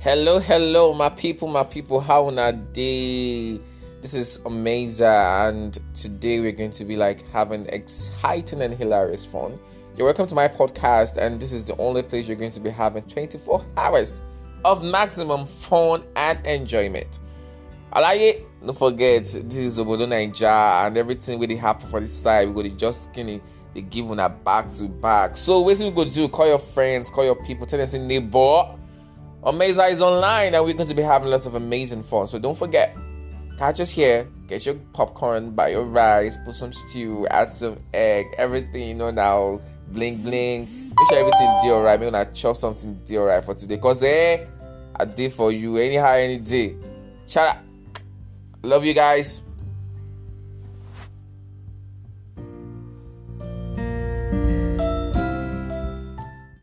Hello, hello, my people, my people. How na day? This is amazing, and today we're going to be like having exciting and hilarious fun. You're welcome to my podcast, and this is the only place you're going to be having 24 hours of maximum fun and enjoyment. Alaye, don't forget this is Obodo Naija, and everything really happen for this side. We're going to just skinny. They give on a back to back. So, what we go do? Call your friends, call your people, tell them say neighbor. Amazing is online, and we're going to be having lots of amazing fun. So don't forget, catch us here. Get your popcorn, buy your rice, put some stew, add some egg, everything you know now. Bling bling. Make sure everything do alright. Maybe not chop something do alright for today. Cause eh, I did for you anyhow any day. Shout out. Love you guys.